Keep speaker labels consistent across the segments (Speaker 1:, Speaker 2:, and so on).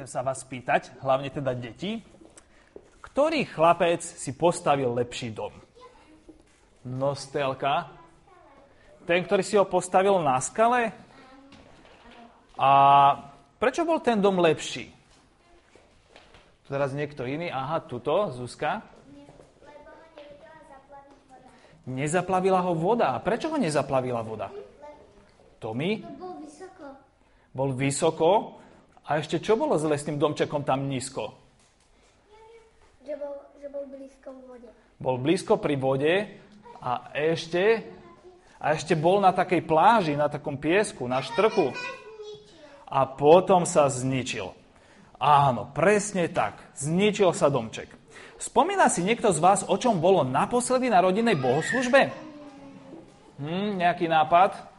Speaker 1: Chcem sa vás spýtať, hlavne teda deti, ktorý chlapec si postavil lepší dom? No, Stelka, ten, ktorý si ho postavil na skale? A prečo bol ten dom lepší? Teraz niekto iný. Aha, tuto, Zuzka. Nezaplavila ho voda. Prečo ho nezaplavila voda? Tomi?
Speaker 2: Bol vysoko.
Speaker 1: Bol vysoko. A ešte čo bolo zle s tým domčekom tam nízko?
Speaker 2: Že bol, že bol blízko v vode.
Speaker 1: Bol blízko pri vode a ešte, a ešte bol na takej pláži, na takom piesku, na štrku. A potom sa zničil. Áno, presne tak. Zničil sa domček. Spomína si niekto z vás, o čom bolo naposledy na rodinnej bohoslužbe? Hm, nejaký nápad?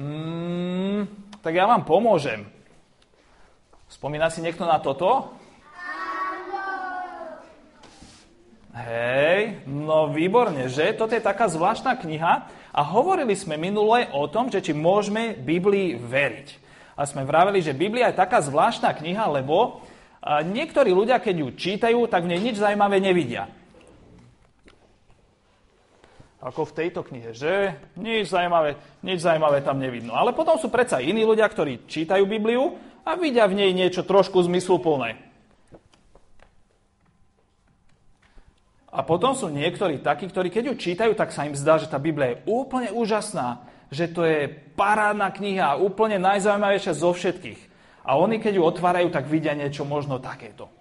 Speaker 1: Hmm, tak ja vám pomôžem. Spomína si niekto na toto? Hej, no výborne, že? Toto je taká zvláštna kniha a hovorili sme minule o tom, že či môžeme Biblii veriť. A sme vraveli, že Biblia je taká zvláštna kniha, lebo niektorí ľudia, keď ju čítajú, tak v nej nič zaujímavé nevidia. Ako v tejto knihe, že? Nič zaujímavé, nič zaujímavé tam nevidno. Ale potom sú predsa iní ľudia, ktorí čítajú Bibliu a vidia v nej niečo trošku zmysluplné. A potom sú niektorí takí, ktorí keď ju čítajú, tak sa im zdá, že tá Biblia je úplne úžasná, že to je parádna kniha, úplne najzaujímavejšia zo všetkých. A oni, keď ju otvárajú, tak vidia niečo možno takéto.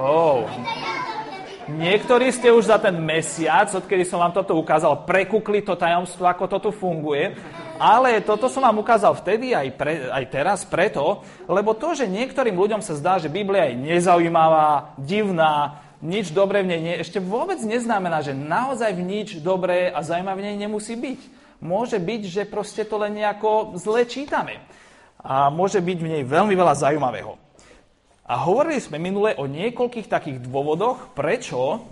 Speaker 1: Oh. Niektorí ste už za ten mesiac, odkedy som vám toto ukázal, prekukli to tajomstvo, ako to tu funguje. Ale toto som vám ukázal vtedy aj, pre, aj teraz preto, lebo to, že niektorým ľuďom sa zdá, že Biblia je nezaujímavá, divná, nič dobré v nej nie, ešte vôbec neznamená, že naozaj v nič dobré a zaujímavé v nej nemusí byť. Môže byť, že proste to len nejako zle čítame. A môže byť v nej veľmi veľa zaujímavého. A hovorili sme minule o niekoľkých takých dôvodoch, prečo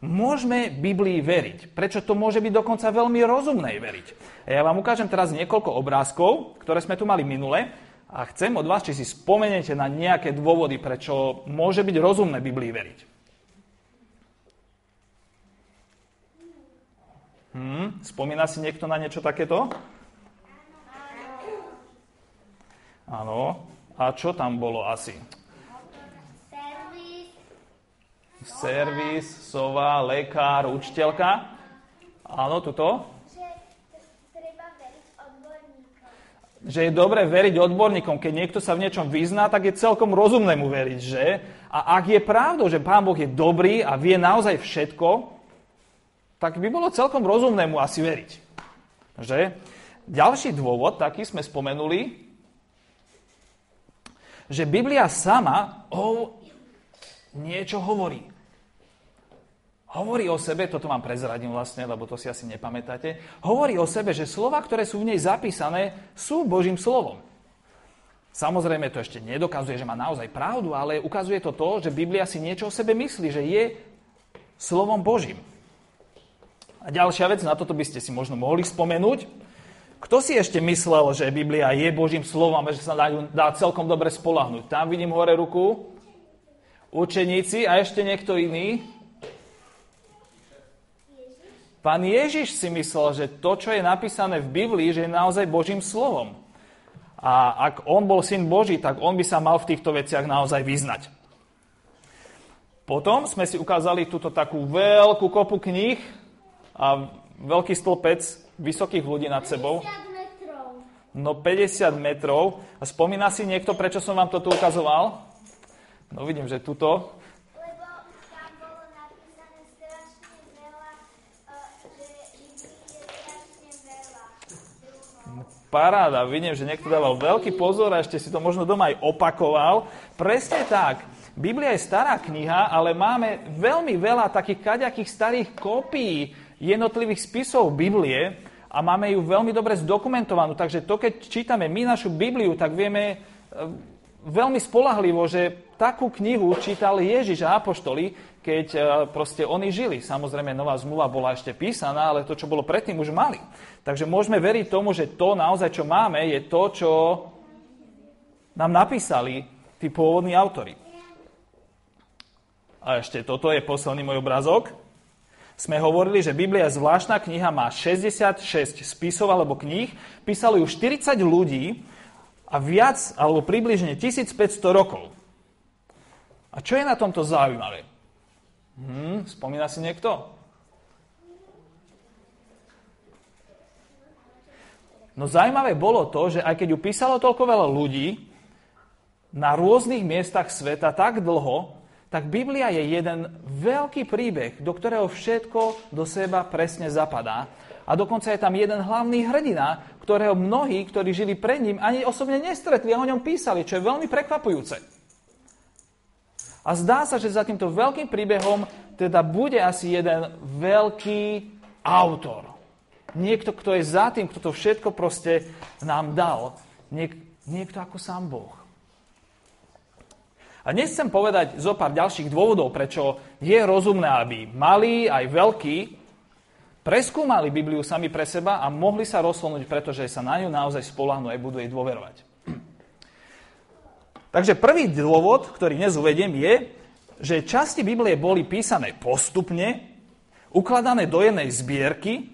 Speaker 1: môžeme Biblii veriť. Prečo to môže byť dokonca veľmi rozumné veriť. A ja vám ukážem teraz niekoľko obrázkov, ktoré sme tu mali minule a chcem od vás, či si spomeniete na nejaké dôvody, prečo môže byť rozumné Biblii veriť. Hm, spomína si niekto na niečo takéto? Áno. A čo tam bolo asi? servis, sova, lekár, učiteľka. Áno, tuto. Že je dobre veriť odborníkom. Keď niekto sa v niečom vyzná, tak je celkom rozumné mu veriť, že? A ak je pravdou, že Pán Boh je dobrý a vie naozaj všetko, tak by bolo celkom rozumné mu asi veriť. Že? Ďalší dôvod, taký sme spomenuli, že Biblia sama o niečo hovorí. Hovorí o sebe, toto vám prezradím vlastne, lebo to si asi nepamätáte, hovorí o sebe, že slova, ktoré sú v nej zapísané, sú Božím slovom. Samozrejme to ešte nedokazuje, že má naozaj pravdu, ale ukazuje to to, že Biblia si niečo o sebe myslí, že je slovom Božím. A ďalšia vec, na toto by ste si možno mohli spomenúť. Kto si ešte myslel, že Biblia je Božím slovom a že sa dá, dá celkom dobre spolahnuť? Tam vidím hore ruku. Učeníci a ešte niekto iný. Pán Ježiš si myslel, že to, čo je napísané v Biblii, že je naozaj Božím slovom. A ak on bol syn Boží, tak on by sa mal v týchto veciach naozaj vyznať. Potom sme si ukázali túto takú veľkú kopu kníh a veľký stĺpec vysokých ľudí nad sebou.
Speaker 2: 50 metrov.
Speaker 1: No 50 metrov. A spomína si niekto, prečo som vám toto ukazoval? No vidím, že tuto.
Speaker 2: Druhov.
Speaker 1: Paráda, vidím, že niekto dával veľký pozor a ešte si to možno doma aj opakoval. Presne tak. Biblia je stará kniha, ale máme veľmi veľa takých kaďakých starých kópií jednotlivých spisov Biblie a máme ju veľmi dobre zdokumentovanú. Takže to, keď čítame my našu Bibliu, tak vieme e, veľmi spolahlivo, že takú knihu čítal Ježiš a Apoštoli, keď e, proste oni žili. Samozrejme, nová zmluva bola ešte písaná, ale to, čo bolo predtým, už mali. Takže môžeme veriť tomu, že to naozaj, čo máme, je to, čo nám napísali tí pôvodní autory. A ešte toto je posledný môj obrazok. Sme hovorili, že Biblia je zvláštna kniha, má 66 spisov alebo kníh, písalo ju 40 ľudí a viac alebo približne 1500 rokov. A čo je na tomto zaujímavé? Hm, spomína si niekto? No zaujímavé bolo to, že aj keď ju písalo toľko veľa ľudí, na rôznych miestach sveta tak dlho, tak Biblia je jeden veľký príbeh, do ktorého všetko do seba presne zapadá. A dokonca je tam jeden hlavný hrdina, ktorého mnohí, ktorí žili pred ním, ani osobne nestretli a o ňom písali, čo je veľmi prekvapujúce. A zdá sa, že za týmto veľkým príbehom teda bude asi jeden veľký autor. Niekto, kto je za tým, kto to všetko proste nám dal. Niek- niekto ako sám Boh. A dnes chcem povedať zo pár ďalších dôvodov, prečo je rozumné, aby malí aj veľkí preskúmali Bibliu sami pre seba a mohli sa rozhodnúť, pretože sa na ňu naozaj spolahnú aj budú jej dôverovať. Takže prvý dôvod, ktorý dnes uvediem, je, že časti Biblie boli písané postupne, ukladané do jednej zbierky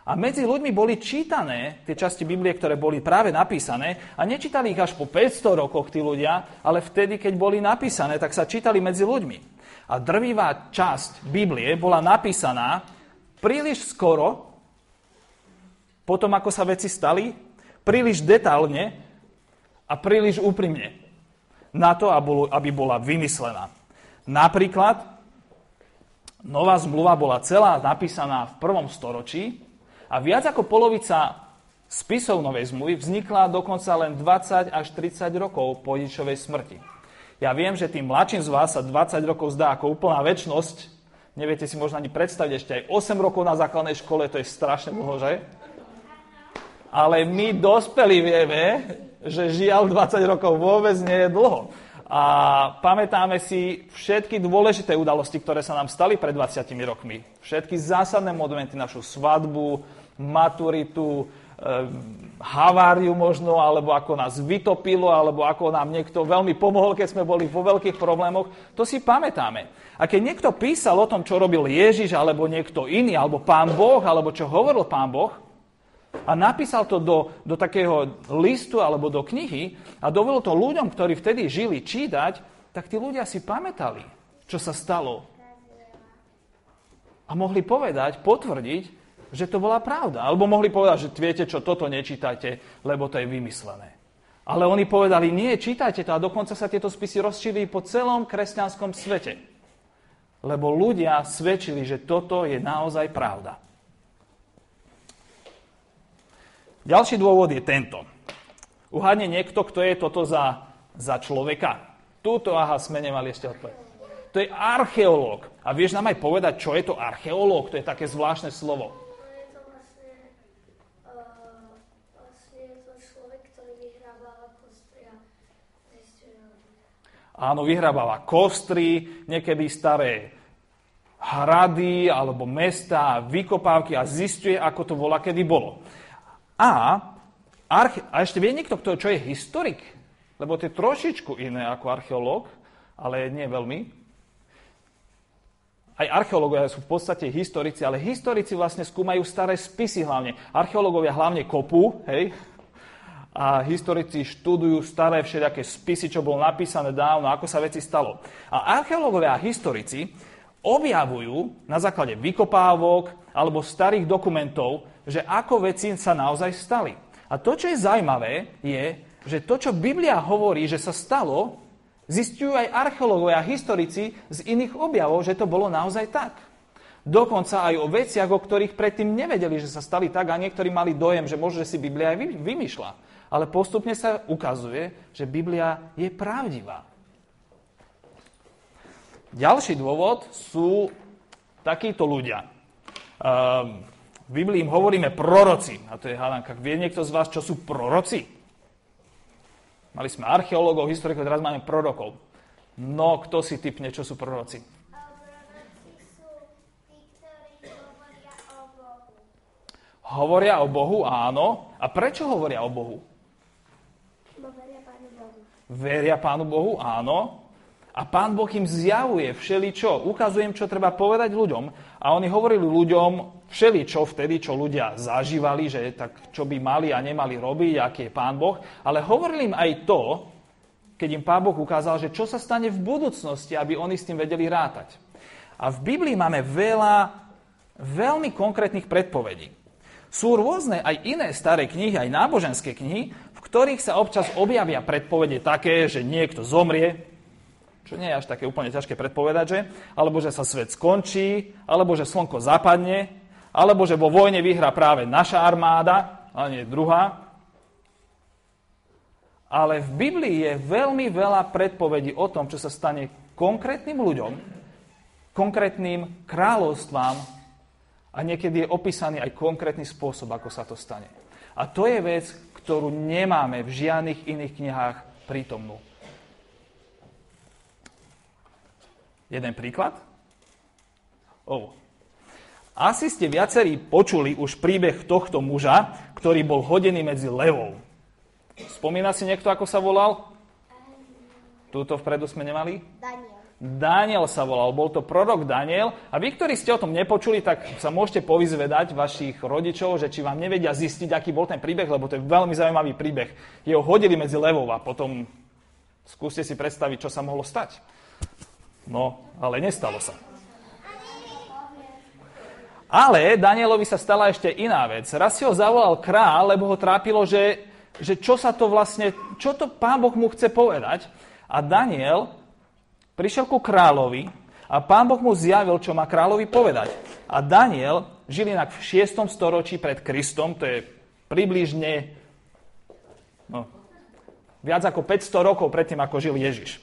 Speaker 1: a medzi ľuďmi boli čítané tie časti Biblie, ktoré boli práve napísané a nečítali ich až po 500 rokoch tí ľudia, ale vtedy, keď boli napísané, tak sa čítali medzi ľuďmi. A drvivá časť Biblie bola napísaná príliš skoro, potom ako sa veci stali, príliš detálne a príliš úprimne na to, aby bola vymyslená. Napríklad, nová zmluva bola celá napísaná v prvom storočí, a viac ako polovica spisov Novej zmluvy vznikla dokonca len 20 až 30 rokov po Ježišovej smrti. Ja viem, že tým mladším z vás sa 20 rokov zdá ako úplná väčnosť. Neviete si možno ani predstaviť ešte aj 8 rokov na základnej škole, to je strašne dlho, že? Ale my dospelí vieme, že žiaľ 20 rokov vôbec nie je dlho. A pamätáme si všetky dôležité udalosti, ktoré sa nám stali pred 20 rokmi. Všetky zásadné momenty, našu svadbu, maturitu, e, haváriu možno, alebo ako nás vytopilo, alebo ako nám niekto veľmi pomohol, keď sme boli vo veľkých problémoch. To si pamätáme. A keď niekto písal o tom, čo robil Ježiš, alebo niekto iný, alebo pán Boh, alebo čo hovoril pán Boh, a napísal to do, do takého listu alebo do knihy a dovolil to ľuďom, ktorí vtedy žili, čítať, tak tí ľudia si pamätali, čo sa stalo. A mohli povedať, potvrdiť, že to bola pravda. Alebo mohli povedať, že viete čo, toto nečítajte, lebo to je vymyslené. Ale oni povedali, nie, čítajte to a dokonca sa tieto spisy rozšírili po celom kresťanskom svete. Lebo ľudia svedčili, že toto je naozaj pravda. Ďalší dôvod je tento. Uhádne niekto, kto je toto za, za človeka. Túto, aha, sme nemali ešte odpovedať. To je archeológ. A vieš nám aj povedať, čo je to archeológ? To je také zvláštne slovo. Áno, vyhrabáva kostry, niekedy staré hrady alebo mesta, vykopávky a zistuje, ako to volá, kedy bolo. A, arche- a ešte vie niekto, kto, čo je historik? Lebo to je trošičku iné ako archeológ, ale nie veľmi. Aj archeológovia sú v podstate historici, ale historici vlastne skúmajú staré spisy hlavne. Archeológovia hlavne kopú, hej, a historici študujú staré všelijaké spisy, čo bolo napísané dávno, ako sa veci stalo. A archeológovia a historici objavujú na základe vykopávok alebo starých dokumentov, že ako veci sa naozaj stali. A to, čo je zaujímavé, je, že to, čo Biblia hovorí, že sa stalo, zistujú aj archeológovia a historici z iných objavov, že to bolo naozaj tak. Dokonca aj o veciach, o ktorých predtým nevedeli, že sa stali tak a niektorí mali dojem, že možno si Biblia aj vymýšľa. Ale postupne sa ukazuje, že Biblia je pravdivá. Ďalší dôvod sú takíto ľudia. Um, v Biblii im hovoríme proroci. A to je hádanka. Vie niekto z vás, čo sú proroci? Mali sme archeológov, historikov, teraz máme prorokov. No, kto si typne, čo sú proroci?
Speaker 2: Hovoria o Bohu,
Speaker 1: áno. A prečo hovoria o Bohu?
Speaker 2: Bo veria Pánu Bohu.
Speaker 1: Veria Pánu Bohu, áno. A Pán Boh im zjavuje všeličo. Ukazuje im, čo treba povedať ľuďom. A oni hovorili ľuďom všeličo vtedy, čo ľudia zažívali, že tak čo by mali a nemali robiť, aký je Pán Boh. Ale hovorili im aj to, keď im Pán Boh ukázal, že čo sa stane v budúcnosti, aby oni s tým vedeli rátať. A v Biblii máme veľa veľmi konkrétnych predpovedí. Sú rôzne aj iné staré knihy, aj náboženské knihy, ktorých sa občas objavia predpovede také, že niekto zomrie, čo nie je až také úplne ťažké predpovedať, že? Alebo že sa svet skončí, alebo že slnko zapadne, alebo že vo vojne vyhrá práve naša armáda, a nie druhá. Ale v Biblii je veľmi veľa predpovedí o tom, čo sa stane konkrétnym ľuďom, konkrétnym kráľovstvám a niekedy je opísaný aj konkrétny spôsob, ako sa to stane. A to je vec, ktorú nemáme v žiadnych iných knihách prítomnú. Jeden príklad? Oh. Asi ste viacerí počuli už príbeh tohto muža, ktorý bol hodený medzi levou. Spomína si niekto, ako sa volal? Túto vpredu sme nemali?
Speaker 2: Daniel.
Speaker 1: Daniel sa volal, bol to prorok Daniel. A vy, ktorí ste o tom nepočuli, tak sa môžete povyzvedať vašich rodičov, že či vám nevedia zistiť, aký bol ten príbeh, lebo to je veľmi zaujímavý príbeh. Jeho hodili medzi levou a potom skúste si predstaviť, čo sa mohlo stať. No, ale nestalo sa. Ale Danielovi sa stala ešte iná vec. Raz si ho zavolal král, lebo ho trápilo, že, že čo sa to vlastne, čo to pán Boh mu chce povedať. A Daniel prišiel ku kráľovi a pán Boh mu zjavil, čo má kráľovi povedať. A Daniel žil inak v 6. storočí pred Kristom, to je približne no, viac ako 500 rokov predtým, ako žil Ježiš.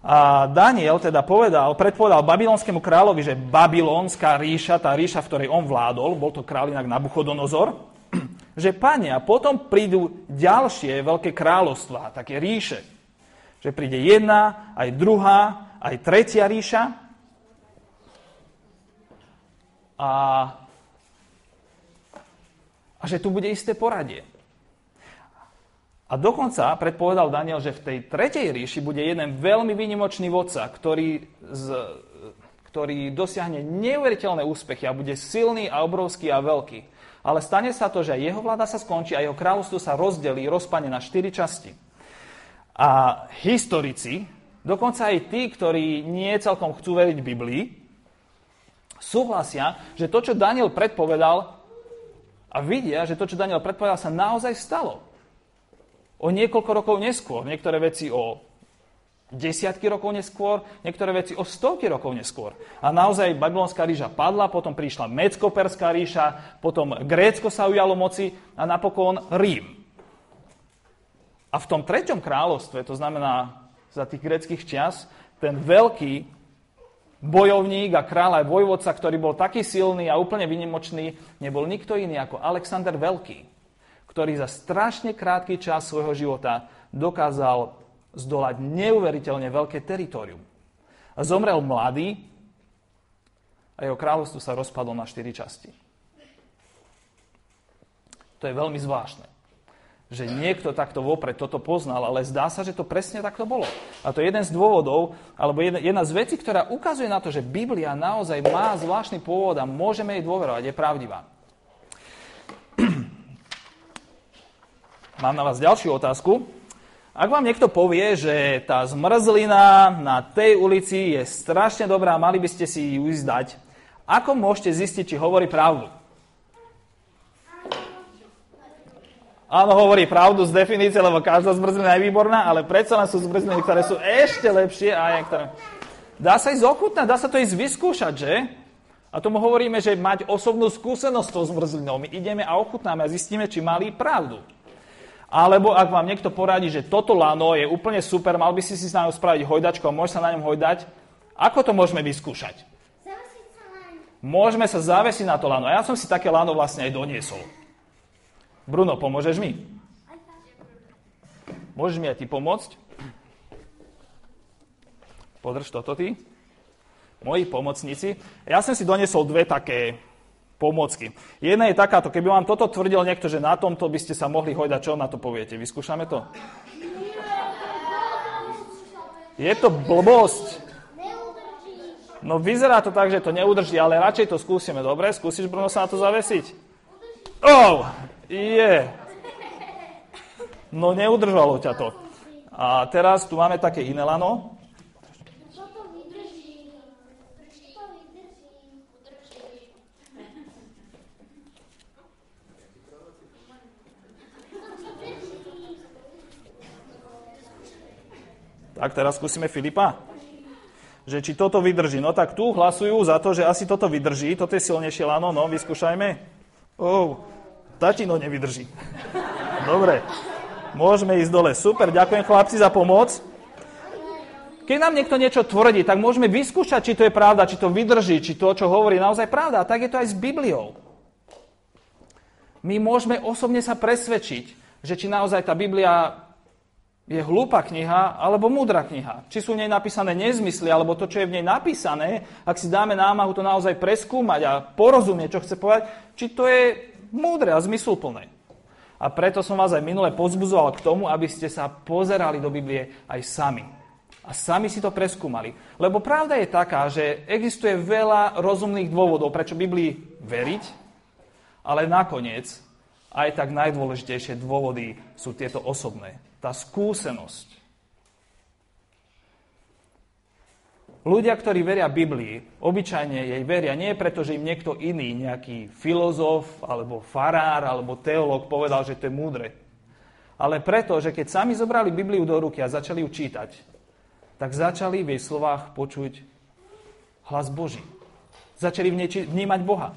Speaker 1: A Daniel teda povedal, predpovedal babylonskému kráľovi, že babylonská ríša, tá ríša, v ktorej on vládol, bol to kráľ inak Nabuchodonozor, že pane, potom prídu ďalšie veľké kráľovstvá, také ríše. Že príde jedna, aj druhá, aj tretia ríša. A, a že tu bude isté poradie. A dokonca predpovedal Daniel, že v tej tretej ríši bude jeden veľmi výnimočný vodca, ktorý, z, ktorý dosiahne neuveriteľné úspechy a bude silný a obrovský a veľký. Ale stane sa to, že jeho vláda sa skončí a jeho kráľovstvo sa rozdelí, rozpane na štyri časti. A historici, dokonca aj tí, ktorí nie celkom chcú veriť Biblii, súhlasia, že to, čo Daniel predpovedal, a vidia, že to, čo Daniel predpovedal, sa naozaj stalo o niekoľko rokov neskôr, niektoré veci o desiatky rokov neskôr, niektoré veci o stovky rokov neskôr. A naozaj babylonská ríša padla, potom prišla Mecko-Perská ríša, potom Grécko sa ujalo moci a napokon Rím. A v tom treťom kráľovstve, to znamená za tých greckých čias, ten veľký bojovník a kráľ aj vojvodca, ktorý bol taký silný a úplne vynimočný, nebol nikto iný ako Alexander Veľký ktorý za strašne krátky čas svojho života dokázal zdolať neuveriteľne veľké teritorium. A zomrel mladý a jeho kráľovstvo sa rozpadlo na štyri časti. To je veľmi zvláštne že niekto takto vopred toto poznal, ale zdá sa, že to presne takto bolo. A to je jeden z dôvodov, alebo jedna, jedna z vecí, ktorá ukazuje na to, že Biblia naozaj má zvláštny pôvod a môžeme jej dôverovať, je pravdivá. Mám na vás ďalšiu otázku. Ak vám niekto povie, že tá zmrzlina na tej ulici je strašne dobrá, mali by ste si ju zdať, ako môžete zistiť, či hovorí pravdu? Áno, hovorí pravdu z definície, lebo každá zmrzlina je výborná, ale predsa len sú zmrzliny, ktoré sú ešte lepšie a niektoré... Dá sa ísť ochutnať, dá sa to ísť vyskúšať, že? A tomu hovoríme, že mať osobnú skúsenosť s tou zmrzlinou. My ideme a ochutnáme a zistíme, či mali pravdu. Alebo ak vám niekto poradí, že toto lano je úplne super, mal by si si na ňom spraviť hojdačku a môže sa na ňom hojdať, ako to môžeme vyskúšať? Môžeme sa zavesiť na to lano. Ja som si také lano vlastne aj doniesol. Bruno, pomôžeš mi? Môžeš mi aj ty pomôcť? Podrž toto ty. Moji pomocníci. Ja som si donesol dve také pomocky. Jedna je takáto, keby vám toto tvrdil niekto, že na tomto by ste sa mohli hojdať, čo na to poviete? Vyskúšame to? Je to blbosť. No vyzerá to tak, že to neudrží, ale radšej to skúsime. Dobre, skúsiš, Bruno, sa na to zavesiť? Oh, je. No neudržalo ťa to. A teraz tu máme také iné lano. Tak teraz skúsime Filipa. Že či toto vydrží. No tak tu hlasujú za to, že asi toto vydrží. Toto je silnejšie lano. No, vyskúšajme. Oh, tatino nevydrží. Dobre. Môžeme ísť dole. Super, ďakujem chlapci za pomoc. Keď nám niekto niečo tvrdí, tak môžeme vyskúšať, či to je pravda, či to vydrží, či to, čo hovorí, naozaj pravda. A tak je to aj s Bibliou. My môžeme osobne sa presvedčiť, že či naozaj tá Biblia je hlúpa kniha alebo múdra kniha. Či sú v nej napísané nezmysly, alebo to, čo je v nej napísané, ak si dáme námahu to naozaj preskúmať a porozumieť, čo chce povedať, či to je múdre a zmysluplné. A preto som vás aj minule pozbuzoval k tomu, aby ste sa pozerali do Biblie aj sami. A sami si to preskúmali. Lebo pravda je taká, že existuje veľa rozumných dôvodov, prečo Biblii veriť, ale nakoniec aj tak najdôležitejšie dôvody sú tieto osobné tá skúsenosť. Ľudia, ktorí veria Biblii, obyčajne jej veria nie preto, že im niekto iný, nejaký filozof, alebo farár, alebo teológ povedal, že to je múdre. Ale preto, že keď sami zobrali Bibliu do ruky a začali ju čítať, tak začali v jej slovách počuť hlas Boží. Začali v nej vnímať Boha.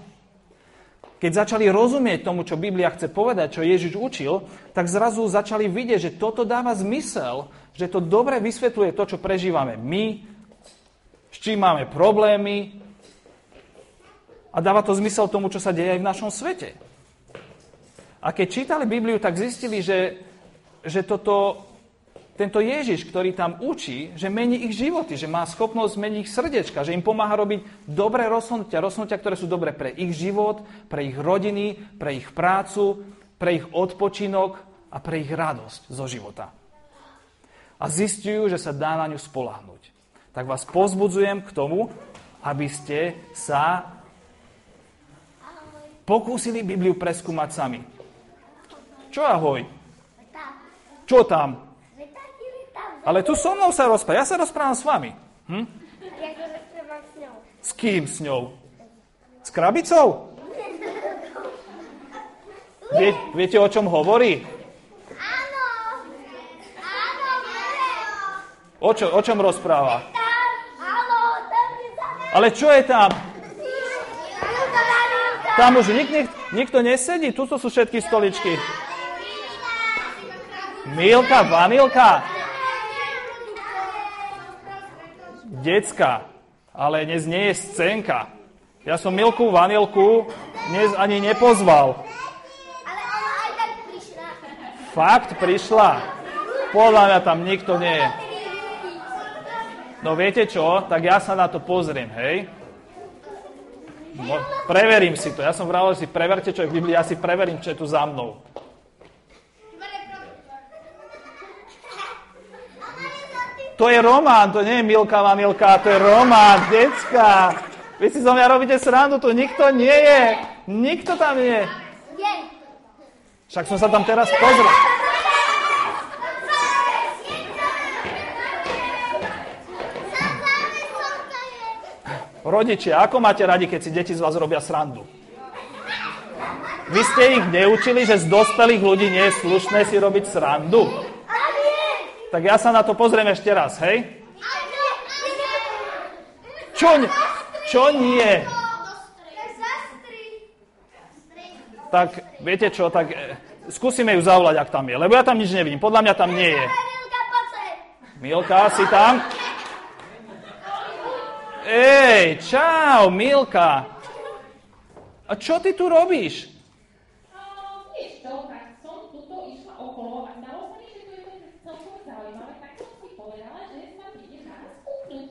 Speaker 1: Keď začali rozumieť tomu, čo Biblia chce povedať, čo Ježiš učil, tak zrazu začali vidieť, že toto dáva zmysel, že to dobre vysvetľuje to, čo prežívame my, čím máme problémy a dáva to zmysel tomu, čo sa deje aj v našom svete. A keď čítali Bibliu, tak zistili, že, že toto tento Ježiš, ktorý tam učí, že mení ich životy, že má schopnosť meniť ich srdečka, že im pomáha robiť dobré rozhodnutia, rozhodnutia, ktoré sú dobré pre ich život, pre ich rodiny, pre ich prácu, pre ich odpočinok a pre ich radosť zo života. A zistujú, že sa dá na ňu spolahnuť. Tak vás pozbudzujem k tomu, aby ste sa pokúsili Bibliu preskúmať sami. Čo ahoj? Čo tam? Ale tu so mnou sa rozpráva. Ja sa rozprávam s vami. Hm?
Speaker 2: Ja sa rozprávam s ňou.
Speaker 1: S kým s ňou? S krabicou? Vie, viete, o čom hovorí?
Speaker 2: Áno. Áno,
Speaker 1: O, čo, o čom rozpráva?
Speaker 2: Tam. Áno, tam je tam.
Speaker 1: Ale čo je tam? Tam už nik, nik, nikto nesedí. Tu sú všetky stoličky. Milka, vanilka. Decka. Ale dnes nie je scénka. Ja som Milku, vanilku dnes ani nepozval.
Speaker 2: Ale prišla.
Speaker 1: Fakt prišla. Podľa mňa tam nikto nie je. No viete čo? Tak ja sa na to pozriem, hej? No, preverím si to. Ja som vravel, že si preverte, čo je v Biblii. Ja si preverím, čo je tu za mnou. To je román, to nie je Milka Vanilka, to je román, decka. Vy si zo mňa robíte srandu, tu nikto nie je. Nikto tam nie. Je. Však som sa tam teraz pozrel. Rodičia, ako máte radi, keď si deti z vás robia srandu? Vy ste ich neučili, že z dospelých ľudí nie je slušné si robiť srandu? Tak ja sa na to pozriem ešte raz, hej? Čo, čo nie? Tak viete čo, tak e, skúsime ju zavolať, ak tam je. Lebo ja tam nič nevidím. Podľa mňa tam nie je. Milka, si tam? Ej, čau, Milka. A čo ty tu robíš?
Speaker 3: Tak som si povedala, že sa prídem na vás kúknuť.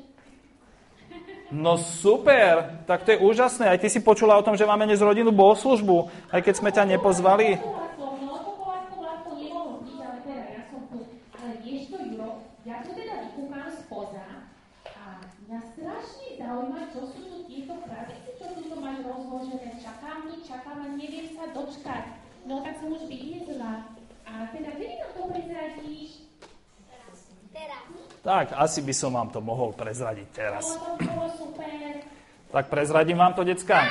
Speaker 1: No super, tak to je úžasné. Aj ty si počula o tom, že máme dnes rodinnú bohoslužbu, aj keď sme ťa nepozvali.
Speaker 3: Tak,
Speaker 1: asi by som vám to mohol prezradiť teraz. Tak prezradím vám to, decka?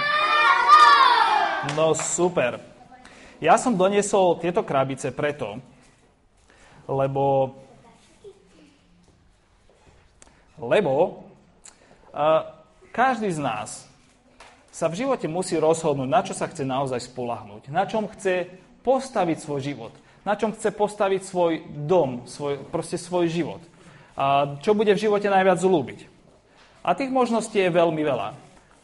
Speaker 1: No super. Ja som doniesol tieto krabice preto, lebo lebo uh, každý z nás sa v živote musí rozhodnúť, na čo sa chce naozaj spolahnuť, na čom chce postaviť svoj život, na čom chce postaviť svoj dom, svoj, proste svoj život. Čo bude v živote najviac zlúbiť. A tých možností je veľmi veľa.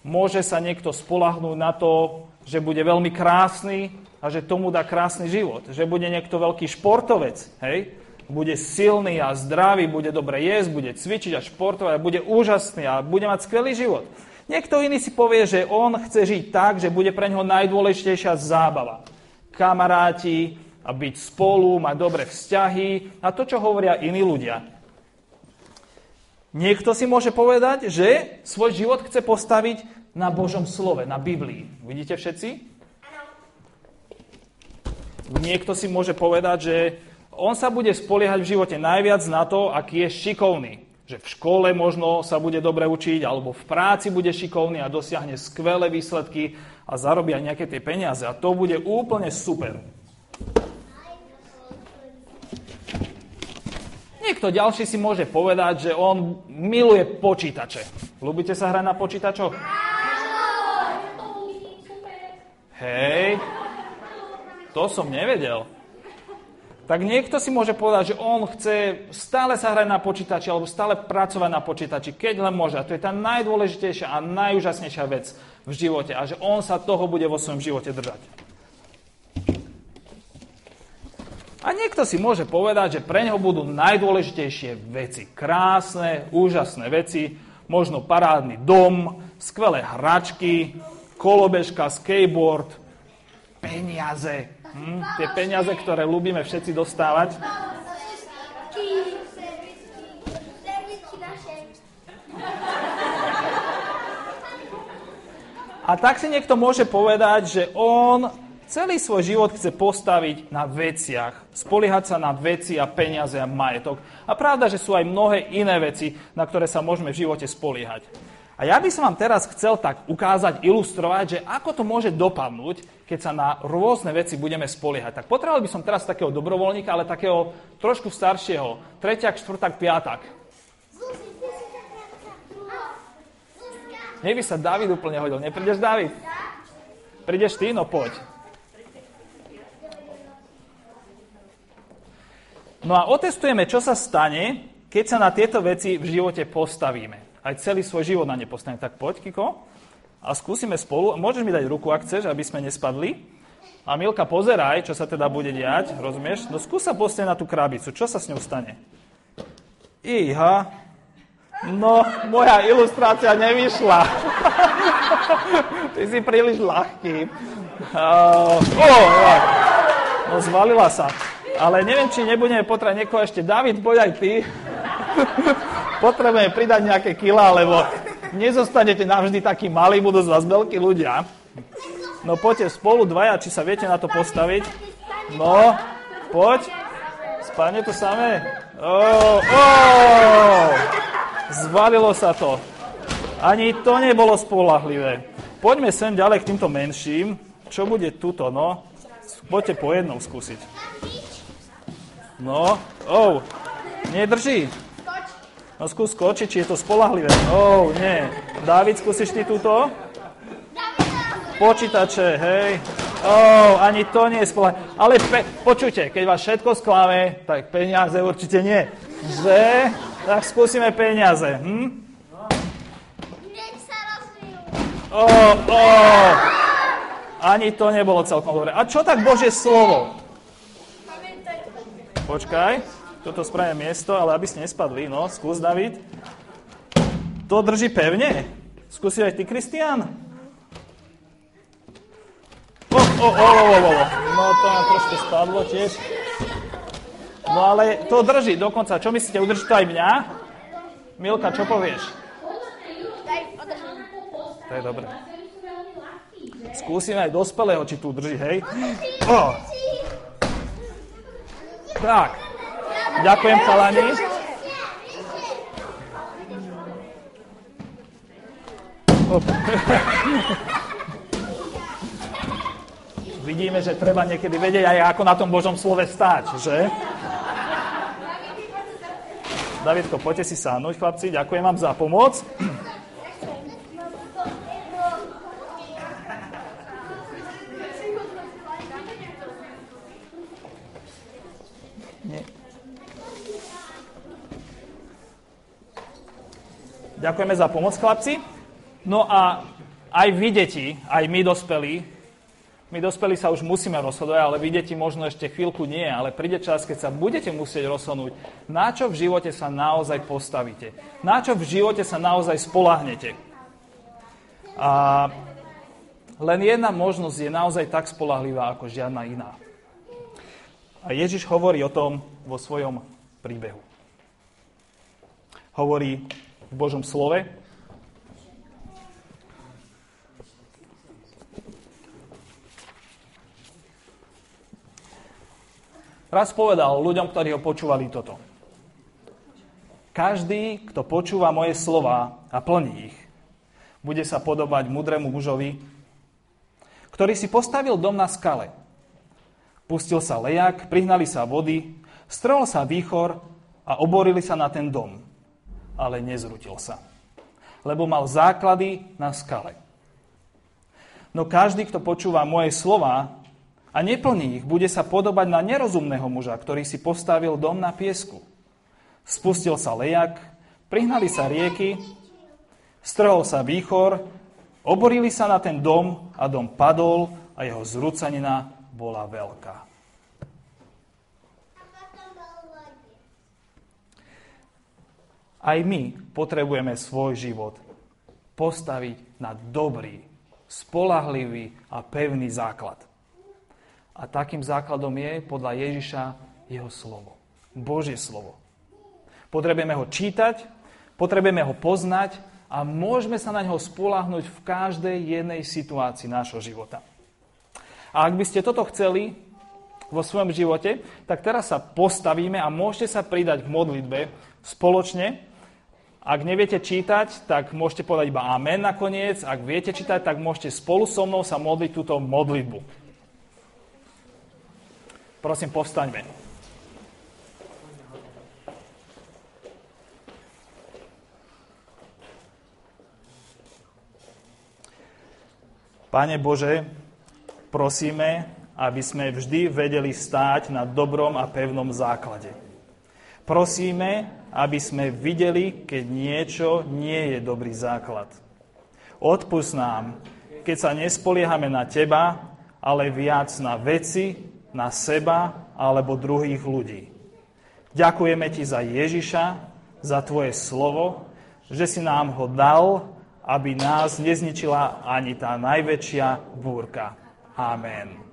Speaker 1: Môže sa niekto spolahnúť na to, že bude veľmi krásny a že tomu dá krásny život. Že bude niekto veľký športovec, hej? Bude silný a zdravý, bude dobre jesť, bude cvičiť a športovať a bude úžasný a bude mať skvelý život. Niekto iný si povie, že on chce žiť tak, že bude pre neho najdôležitejšia zábava. Kamaráti, a byť spolu, mať dobré vzťahy a to, čo hovoria iní ľudia. Niekto si môže povedať, že svoj život chce postaviť na Božom slove, na Biblii. Vidíte všetci? Niekto si môže povedať, že on sa bude spoliehať v živote najviac na to, aký je šikovný. Že v škole možno sa bude dobre učiť, alebo v práci bude šikovný a dosiahne skvelé výsledky a zarobí aj nejaké tie peniaze. A to bude úplne super. Niekto ďalší si môže povedať, že on miluje počítače. Ľubíte sa hrať na počítačoch? Hej, to som nevedel. Tak niekto si môže povedať, že on chce stále sa hrať na počítači alebo stále pracovať na počítači, keď len môže. A to je tá najdôležitejšia a najúžasnejšia vec v živote. A že on sa toho bude vo svojom živote držať. A niekto si môže povedať, že pre neho budú najdôležitejšie veci. Krásne, úžasné veci, možno parádny dom, skvelé hračky, kolobežka, skateboard, peniaze. Hm? Tie peniaze, ktoré ľúbime všetci dostávať. A tak si niekto môže povedať, že on celý svoj život chce postaviť na veciach, spoliehať sa na veci a peniaze a majetok. A pravda, že sú aj mnohé iné veci, na ktoré sa môžeme v živote spoliehať. A ja by som vám teraz chcel tak ukázať, ilustrovať, že ako to môže dopadnúť, keď sa na rôzne veci budeme spoliehať. Tak potreboval by som teraz takého dobrovoľníka, ale takého trošku staršieho. Treťak, štvrtak, piatak. Nech by sa David úplne hodil. Neprídeš, David? Prídeš ty? No poď. No a otestujeme, čo sa stane, keď sa na tieto veci v živote postavíme. Aj celý svoj život na ne postavíme. Tak poď, Kiko, a skúsime spolu. Môžeš mi dať ruku, ak chceš, aby sme nespadli. A Milka, pozeraj, čo sa teda bude diať, rozumieš? No skús sa postaviť na tú krabicu. Čo sa s ňou stane? Iha. No, moja ilustrácia nevyšla. Ty si príliš ľahký. Uh, oh, no, zvalila sa. Ale neviem, či nebudeme potrebovať niekoho ešte. David, poď aj ty. Potrebujeme pridať nejaké kila, lebo nezostanete navždy takí malí, budú z vás veľkí ľudia. No poďte spolu dvaja, či sa viete na to postaviť. No, poď. Spadne to samé. Oh, oh, zvalilo sa to. Ani to nebolo spolahlivé. Poďme sem ďalej k týmto menším. Čo bude tuto, no? Poďte po jednom skúsiť. No, oh, nedrží. No skús skočiť, či je to spolahlivé. Oh, nie. Dávid, skúsiš ty túto? Počítače, hej. Oh, ani to nie je spolahlivé. Ale pe- počujte, keď vás všetko sklame, tak peniaze určite nie. Že? Tak skúsime peniaze. Hm? Oh, oh. Ani to nebolo celkom dobre. A čo tak Božie slovo? Počkaj, toto spravím miesto, ale aby ste nespadli. No, skús, David. To drží pevne? Skúsi aj ty, Kristián? O, o, o, o, o, o. No to nám trošku spadlo tiež. No ale to drží dokonca. Čo myslíte, udrží to aj mňa? Milka, čo povieš? To je dobré. Skúsime aj dospelého, či tu drží, hej? O. Tak. Ďakujem, chalani. Vidíme, že treba niekedy vedieť aj ako na tom Božom slove stáť, že? Davidko, poďte si sáhnuť, chlapci. Ďakujem vám za pomoc. Ďakujeme za pomoc, chlapci. No a aj vy, deti, aj my, dospelí, my dospelí sa už musíme rozhodovať, ale vy deti možno ešte chvíľku nie, ale príde čas, keď sa budete musieť rozhodnúť, na čo v živote sa naozaj postavíte, na čo v živote sa naozaj spolahnete. A len jedna možnosť je naozaj tak spolahlivá ako žiadna iná. A Ježiš hovorí o tom vo svojom príbehu. Hovorí v Božom slove, Raz povedal ľuďom, ktorí ho počúvali toto. Každý, kto počúva moje slova a plní ich, bude sa podobať mudrému mužovi, ktorý si postavil dom na skale. Pustil sa lejak, prihnali sa vody, strol sa výchor a oborili sa na ten dom. Ale nezrutil sa, lebo mal základy na skale. No každý, kto počúva moje slova a neplní ich, bude sa podobať na nerozumného muža, ktorý si postavil dom na piesku. Spustil sa lejak, prihnali sa rieky, strhol sa výchor, oborili sa na ten dom a dom padol a jeho zrúcanina bola veľká. Aj my potrebujeme svoj život postaviť na dobrý, spolahlivý a pevný základ. A takým základom je podľa Ježiša jeho slovo. Božie slovo. Potrebujeme ho čítať, potrebujeme ho poznať a môžeme sa na ňo spolahnuť v každej jednej situácii nášho života. A ak by ste toto chceli vo svojom živote, tak teraz sa postavíme a môžete sa pridať k modlitbe spoločne. Ak neviete čítať, tak môžete povedať iba amen nakoniec. Ak viete čítať, tak môžete spolu so mnou sa modliť túto modlitbu. Prosím, povstaňme. Pane Bože, prosíme, aby sme vždy vedeli stáť na dobrom a pevnom základe. Prosíme, aby sme videli, keď niečo nie je dobrý základ. Odpust nám, keď sa nespoliehame na Teba, ale viac na veci, na seba alebo druhých ľudí. Ďakujeme ti za Ježiša, za tvoje slovo, že si nám ho dal, aby nás nezničila ani tá najväčšia búrka. Amen.